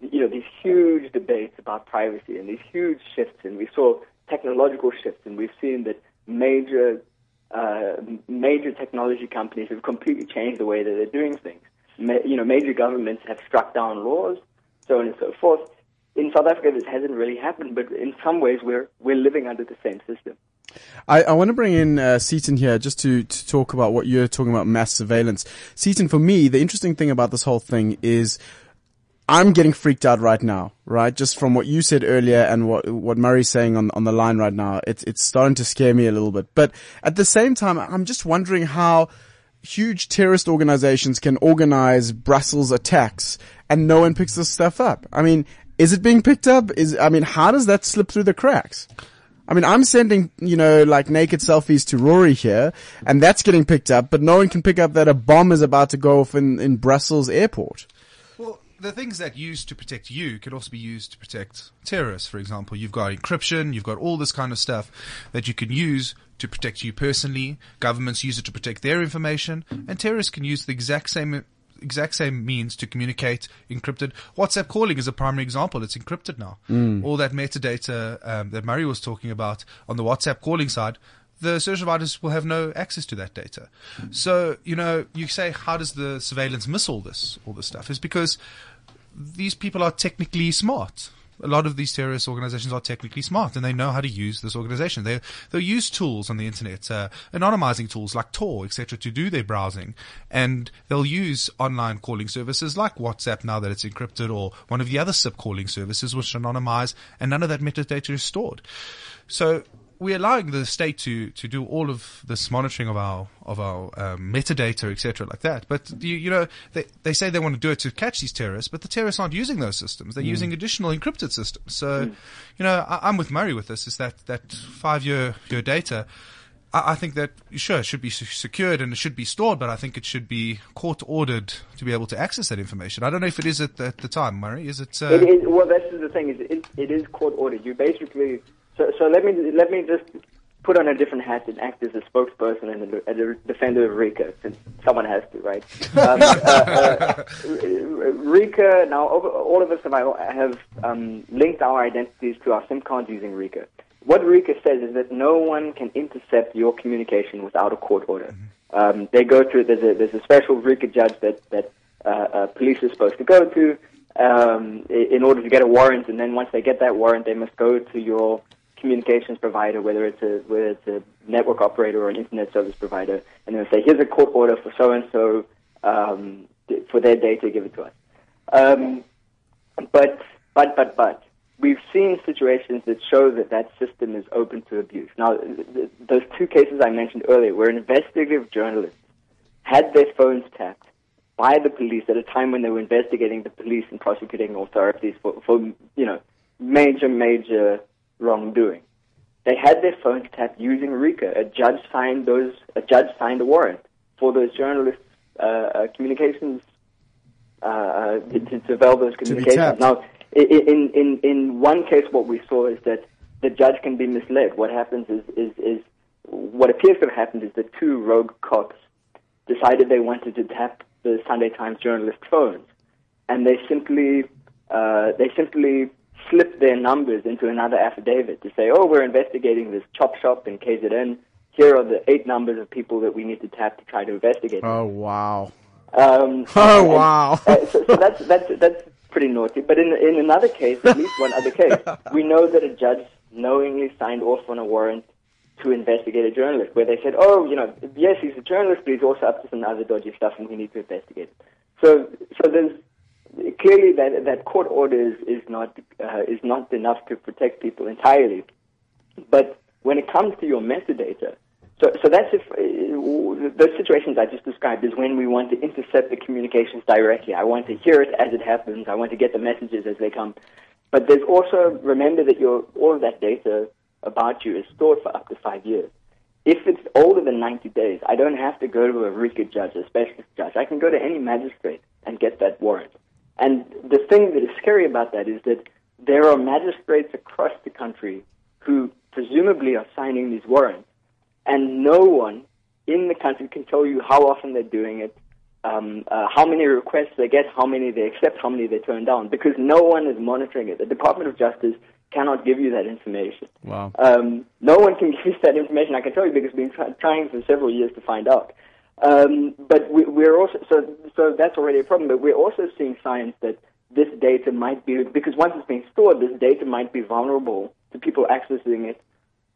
you know these huge debates about privacy and these huge shifts, and we saw technological shifts, and we've seen that major uh, major technology companies have completely changed the way that they're doing things. Ma- you know, major governments have struck down laws, so on and so forth. In South Africa, this hasn't really happened, but in some ways, we're we're living under the same system. I, I want to bring in uh, Seaton here just to, to talk about what you're talking about mass surveillance. Seaton, for me, the interesting thing about this whole thing is I'm getting freaked out right now, right? Just from what you said earlier and what what Murray's saying on on the line right now, it's it's starting to scare me a little bit. But at the same time, I'm just wondering how huge terrorist organizations can organize Brussels attacks and no one picks this stuff up. I mean, is it being picked up? Is I mean, how does that slip through the cracks? I mean, I'm sending, you know, like naked selfies to Rory here, and that's getting picked up, but no one can pick up that a bomb is about to go off in, in Brussels airport. Well, the things that used to protect you can also be used to protect terrorists. For example, you've got encryption, you've got all this kind of stuff that you can use to protect you personally. Governments use it to protect their information, and terrorists can use the exact same exact same means to communicate encrypted. WhatsApp calling is a primary example. It's encrypted now. All that metadata um, that Murray was talking about on the WhatsApp calling side, the service providers will have no access to that data. So, you know, you say, how does the surveillance miss all this, all this stuff? Is because these people are technically smart. A lot of these terrorist organizations are technically smart and they know how to use this organization. They, they'll use tools on the internet, uh, anonymizing tools like Tor, etc., to do their browsing. And they'll use online calling services like WhatsApp now that it's encrypted or one of the other SIP calling services which anonymize and none of that metadata is stored. So we're allowing the state to, to do all of this monitoring of our of our um, metadata, etc., like that. But you, you know, they they say they want to do it to catch these terrorists, but the terrorists aren't using those systems. They're using additional encrypted systems. So, you know, I, I'm with Murray with this. Is that that five year year data? I I think that sure it should be secured and it should be stored, but I think it should be court ordered to be able to access that information. I don't know if it is at the, at the time, Murray. Is it? Uh, It is, well, that's the thing. Is it, it is court ordered. You basically so so let me let me just put on a different hat and act as a spokesperson and a, a defender of RICA, since someone has to, right? (laughs) Um, uh, uh, RICA. Now, over, all of us have, have um, linked our identities to our SIM cards using RICA. What RICA says is that no one can intercept your communication without a court order. Um, they go to there's a there's a special RICA judge that that uh, uh, police are supposed to go to um, in order to get a warrant, and then once they get that warrant, they must go to your communications provider, whether it's a whether it's a network operator or an internet service provider, and they'll say, "Here's a court order for so and so for their data, give it to us." Um, but but but but we've seen situations that show that that system is open to abuse. Now, th- th- those two cases I mentioned earlier, where investigative journalists had their phones tapped by the police at a time when they were investigating the police and prosecuting authorities for, for you know major major wrongdoing. They had their phones tapped using RICA. A judge signed those. A judge signed a warrant for those journalists' uh, uh, communications uh, uh, to, to surveil those communications. Now, in in in one case, what we saw is that the judge can be misled. What happens is is is what appears to have happened is that two rogue cops decided they wanted to tap the Sunday Times journalist phones, and they simply uh, they simply slipped their numbers into another affidavit to say, "Oh, we're investigating this chop shop in KZN. Here are the eight numbers of people that we need to tap to try to investigate." Oh wow! Um, (laughs) Oh, and- wow. (laughs) uh, so, so that's that's that's pretty naughty. But in in another case, at least one other case, (laughs) we know that a judge knowingly signed off on a warrant to investigate a journalist, where they said, "Oh, you know, yes, he's a journalist, but he's also up to some other dodgy stuff, and we need to investigate." it." So so there's clearly that that court order is, is not uh, is not enough to protect people entirely. But when it comes to your metadata, so, so that's if uh, those situations I just described is when we want to intercept the communications directly. I want to hear it as it happens. I want to get the messages as they come. But there's also remember that your all of that data about you is stored for up to five years. If it's older than 90 days, I don't have to go to a RICA judge, a specialist judge. I can go to any magistrate and get that warrant. And the thing that is scary about that is that there are magistrates across the country who presumably are signing these warrants, and no one in the country can tell you how often they're doing it, um, uh, how many requests they get, how many they accept, how many they turn down, because no one is monitoring it. The Department of Justice cannot give you that information. Wow. Um, no one can (laughs) give you that information. I can tell you because we've been try- trying for several years to find out. Um, but we, we're also so so that's already a problem. But we're also seeing signs that this data might be because once it's being stored, this data might be vulnerable to people accessing it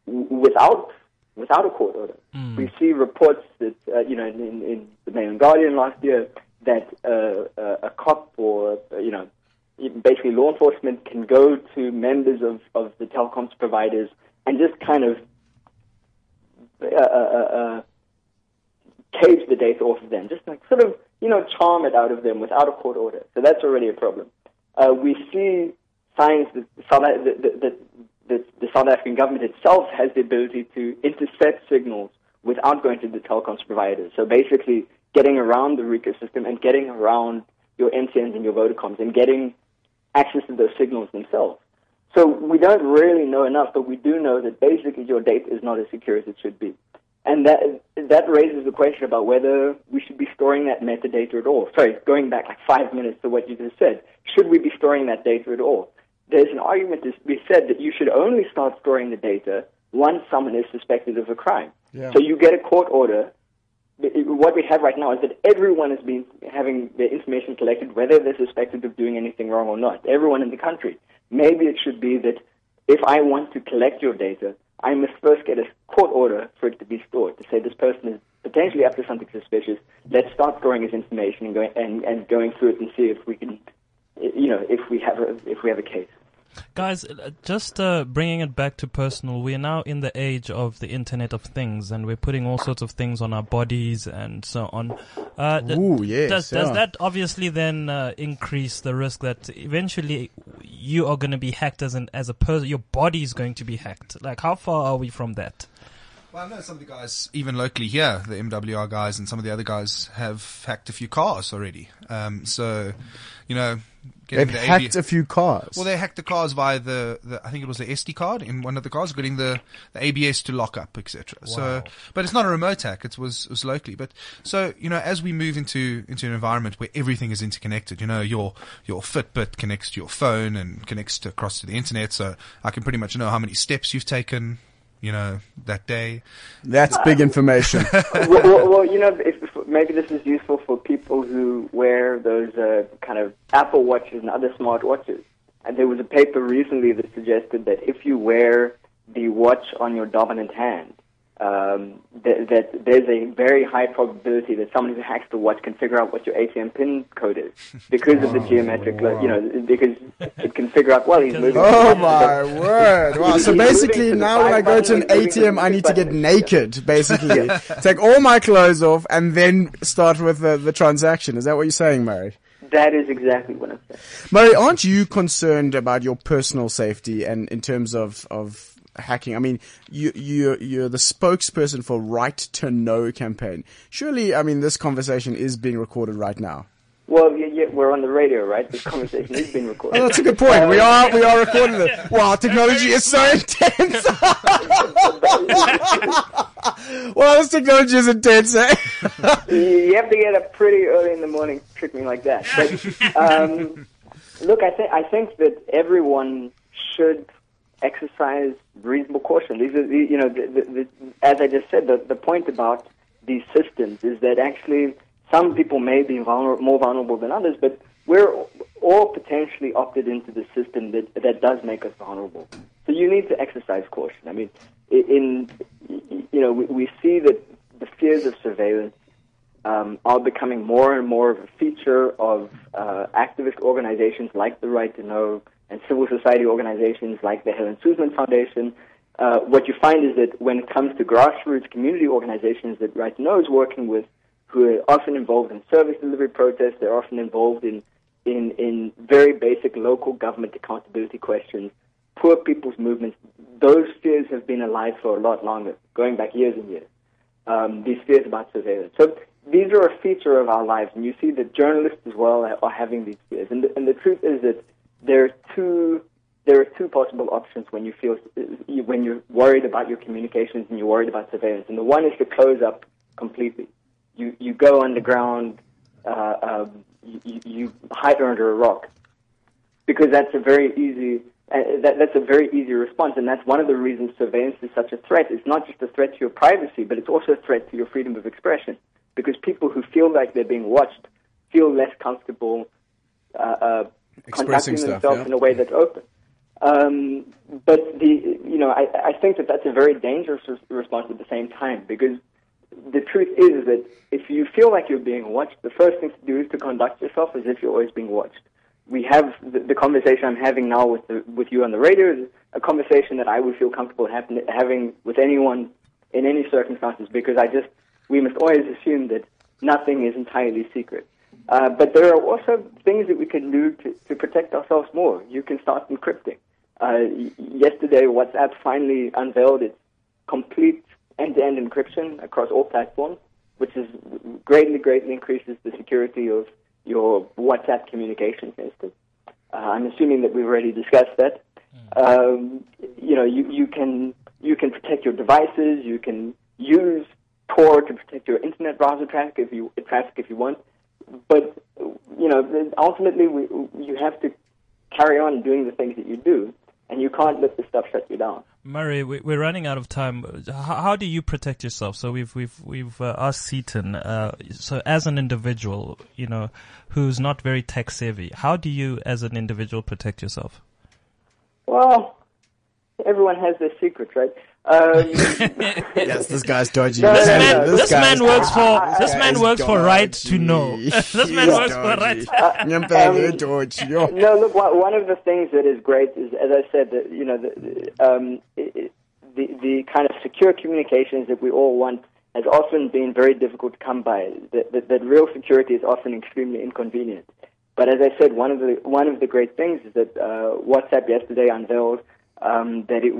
w- without without a court order. We see reports that, uh, you know, in, in, in the Mail and Guardian last year that uh, uh, a cop or, uh, you know, basically law enforcement can go to members of, of the telecoms providers and just kind of uh, uh, uh, cage the data off of them, just like sort of, you know, charm it out of them without a court order. So that's already a problem. Uh, we see signs that, South, that, that, that, the South African government itself has the ability to intercept signals without going to the telecoms providers. So basically, getting around the RICA system and getting around your MTNs and your Vodacoms and getting access to those signals themselves. So we don't really know enough, but we do know that basically your data is not as secure as it should be. And that that raises the question about whether we should be storing that metadata at all. Sorry, going back like five minutes to what you just said, should we be storing that data at all? There's an argument to be said that you should only start storing the data once someone is suspected of a crime. Yeah. So you get a court order. What we have right now is that everyone has been having their information collected, whether they're suspected of doing anything wrong or not. Everyone in the country. Maybe it should be that if I want to collect your data, I must first get a court order for it to be stored to say this person is potentially up to something suspicious. Let's start storing his information and going and, and going through it and see if we can, you know, if we have a if we have a case. Guys, uh, just uh, bringing it back to personal, we are now in the age of the Internet of Things, and we're putting all sorts of things on our bodies and so on. Uh, Ooh, yes, Does, yeah. does that obviously then uh, increase the risk that eventually you are going to be hacked as an as a person? Your body is going to be hacked. Like, how far are we from that? Well, I know some of the guys, even locally here, the MWR guys and some of the other guys have hacked a few cars already. Um, so, you know, They've the hacked a few cars. well, they hacked the cars via the, the, I think it was the SD card in one of the cars, getting the, the ABS to lock up, etc. So, but it's not a remote hack. It was, it was locally. But so, you know, as we move into, into an environment where everything is interconnected, you know, your, your Fitbit connects to your phone and connects to, across to the internet. So I can pretty much know how many steps you've taken, you know, that day. That's big information. (laughs) well, well, well, you know, if, if, maybe this is useful for people who wear those uh, kind of Apple watches and other smart watches. And there was a paper recently that suggested that if you wear the watch on your dominant hand, um, that, that there's a very high probability that someone who hacks the watch can figure out what your ATM pin code is (laughs) because of the geometric, lo- you know, because it can figure out. Well, he's (laughs) moving. Oh my word! Wow. So basically, now when I go to an ATM, I need to get naked. Basically, (laughs) take all my clothes off and then start with the, the transaction. Is that what you're saying, Murray? That is exactly what I'm saying. Murray, aren't you concerned about your personal safety and in terms of of hacking? I mean, you you you're the spokesperson for Right to Know campaign. Surely, I mean, this conversation is being recorded right now. Well, yeah, yeah, we're on the radio, right? This conversation is being recorded. Oh, that's a good point. We are we are recording it. Wow, technology is so intense. (laughs) well, this technology is intense. Eh? you have to get up pretty early in the morning to trick me like that. But um, look, I think I think that everyone should exercise reasonable caution. These are, you know, the, the, the, as I just said, the, the point about these systems is that actually some people may be vulner- more vulnerable than others, but we're all potentially opted into the system that that does make us vulnerable. So you need to exercise caution. I mean, in you know, we, we see that the fears of surveillance um, are becoming more and more of a feature of uh, activist organizations like the Right to Know and civil society organizations like the Helen Suzman Foundation. Uh, what you find is that when it comes to grassroots community organizations that Right to Know is working with, who are often involved in service delivery protests, they're often involved in, in, in very basic local government accountability questions, poor people's movements, those fears have been alive for a lot longer, going back years and years. Um, these fears about surveillance. So these are a feature of our lives, and you see that journalists as well are, having these fears. And the, and the truth is that there are two there are two possible options when you feel when you're worried about your communications and you're worried about surveillance. And the one is to close up completely. You you go underground. Uh, um, you, you hide under a rock because that's a very easy uh, that, that's a very easy response, and that's one of the reasons surveillance is such a threat. It's not just a threat to your privacy, but it's also a threat to your freedom of expression. Because people who feel like they're being watched feel less comfortable uh, uh, Expressing conducting stuff, themselves yeah. in a way that's open. Um, but the, you know, I, I think that that's a very dangerous res- response at the same time because the truth is that if you feel like you're being watched, the first thing to do is to conduct yourself as if you're always being watched. We have the, the conversation I'm having now with the, with you on the radio is a conversation that I would feel comfortable happen, having with anyone in any circumstances because I just we must always assume that nothing is entirely secret. Uh, but there are also things that we can do to, to protect ourselves more. You can start encrypting. Uh, yesterday, WhatsApp finally unveiled its complete end-to-end encryption across all platforms, which is greatly, greatly increases the security of your WhatsApp communication, For instance, uh, I'm assuming that we've already discussed that. Um, you know, you, you can you can protect your devices. You can use Tor to protect your internet browser traffic if you traffic if you want. But you know, ultimately, we, you have to carry on doing the things that you do, and you can't let the stuff shut you down. Murray, we- we're running out of time. How, how do you protect yourself? So we've we've we've uh, asked Seaton. Uh, so as an individual, you know, who's not very tech savvy, how do you, as an individual, protect yourself? Well, everyone has their secrets, right? Um, (laughs) Yes, this guy's dodgy. No, This no, man, no, this man works for dodgy. this man works for right to know. (laughs) this man He's works for right. (laughs) dodgy. Nyemphe, dodgy. No, look, one of the things that is great is, as I said, that you know, the the, um, the the kind of secure communications that we all want has often been very difficult to come by. That, that, that real security is often extremely inconvenient. But as I said, one of the one of the great things is that uh, WhatsApp yesterday unveiled um, that it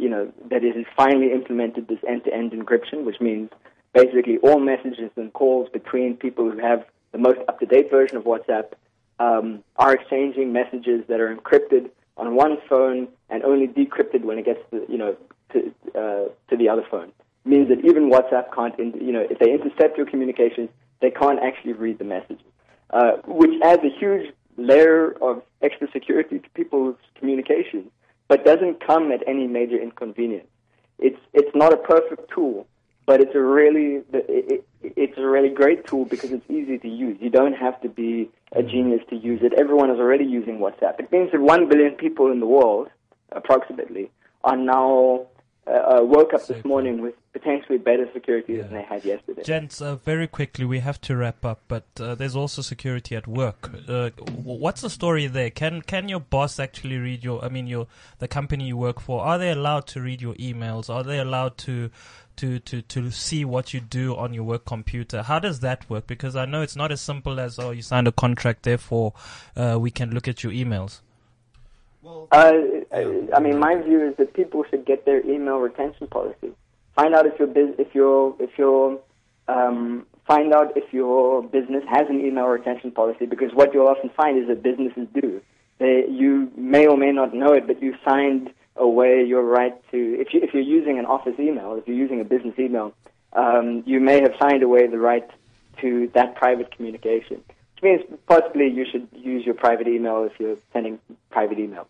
you know that it has finally implemented this end-to-end encryption, which means basically all messages and calls between people who have the most up-to-date version of WhatsApp um, are exchanging messages that are encrypted on one phone and only decrypted when it gets to you know to uh, to the other phone. It Means that even WhatsApp can't you know if they intercept your communications, they can't actually read the messages, uh, which adds a huge layer of extra security to people's communications, but doesn't come at any major inconvenience. It's it's not a perfect tool, but it's a really it, it, it's a really great tool because it's easy to use. You don't have to be a genius to use it. Everyone is already using WhatsApp. It means that one billion people in the world, approximately, are now uh, woke up this morning with potentially better security than they had yesterday. Gents, uh, very quickly, we have to wrap up, but uh, there's also security at work. Uh, what's the story there? Can can your boss actually read your? I mean, your the company you work for. Are they allowed to read your emails? Are they allowed to? To, to, to see what you do on your work computer. How does that work? Because I know it's not as simple as, oh, you signed a contract, therefore uh, we can look at your emails. Uh, I mean, my view is that people should get their email retention policy. Find out if your bus- if your if your um, find out if your business has an email retention policy because what you'll often find is that businesses do. They, you may or may not know it, but you signed away your right to if you if you're using an office email, if you're using a business email, um, you may have signed away the right to that private communication. Which means possibly you should use your private email if you're sending private email.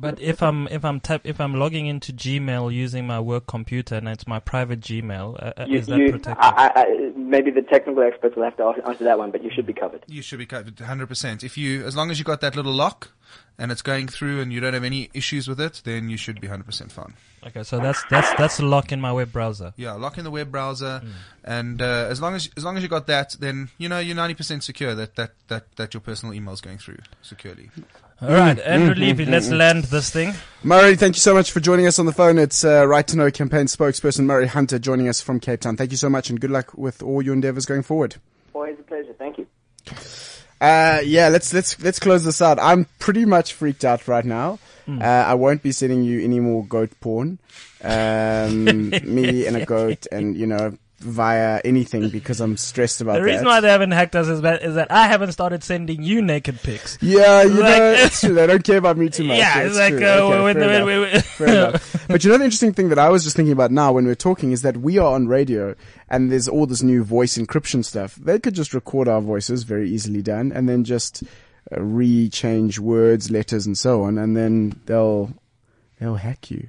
But if I'm if I'm tap, if I'm logging into Gmail using my work computer and it's my private Gmail, uh, uh, You, is that you, protected? I, I, maybe the technical experts will have to answer that one, but you should be covered. You should be covered 100%. If you, as long as you got that little lock and it's going through and you don't have any issues with it, then you should be 100% fine. Okay, so that's that's that's a lock in my web browser. Yeah, lock in the web browser, and uh, as long as as long as you got that, then you know you're 90% secure that that that that your personal email is going through securely. All right, Andrew Levy, let's land this thing. Murray, thank you so much for joining us on the phone. It's uh, Right to Know campaign spokesperson Murray Hunter joining us from Cape Town. Thank you so much and good luck with all your endeavors going forward. Always a pleasure. Thank you. Uh, yeah, let's let's let's close this out. I'm pretty much freaked out right now. Uh, I won't be sending you any more goat porn. Um, (laughs) me and a goat, and you know, via anything because I'm stressed about The reason that. why they haven't hacked us is that, is that I haven't started sending you naked pics. yeah, you Like- know, (laughs) it's true. They don't care about me too much. yeah, it's like true. uh, Okay, fair when, enough. (laughs) Fair enough. But you know the interesting thing that I was just thinking about now when we're talking is that we are on radio and there's all this new voice encryption stuff. They could just record our voices, very easily done, and then just uh, re-change words, letters, and so on, and then they'll they'll hack you.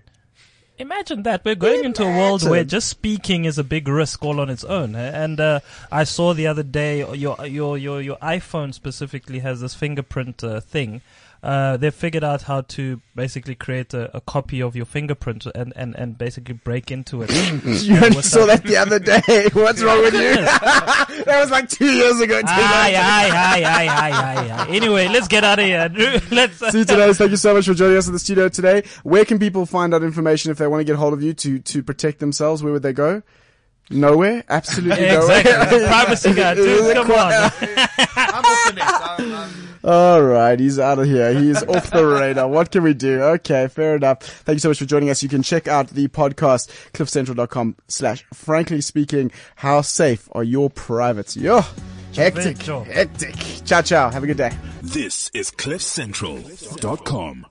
Imagine that we're going into a world where just speaking is a big risk all on its own. eh? And uh, I saw the other day your your your your iPhone specifically has this fingerprint uh, thing. Uh, they've figured out how to basically create a, a copy of your fingerprint and, and, and basically break into it. (coughs) You (laughs) saw up? that the other day. (laughs) What's wrong with you? (laughs) that was like two years ago. Aye, aye, aye, aye, aye, aye, aye. Anyway, let's get out of here. let's. Uh, See you today. Thank you so much for joining us in the studio today. Where can people find out information if they want to get hold of you to, to protect themselves? Where would they go? Nowhere? Absolutely exactly. nowhere. Privacy guy, dude. Come on. I'm off the net. I'm, I'm, All right, he's out of here. He's off the radar. What can we do? Okay, fair enough. Thank you so much for joining us. You can check out the podcast, cliffcentral.com slash frankly speaking. How safe are your privates? Yo, hectic, hectic. Ciao, ciao. Have a good day. This is CliffCentral.com.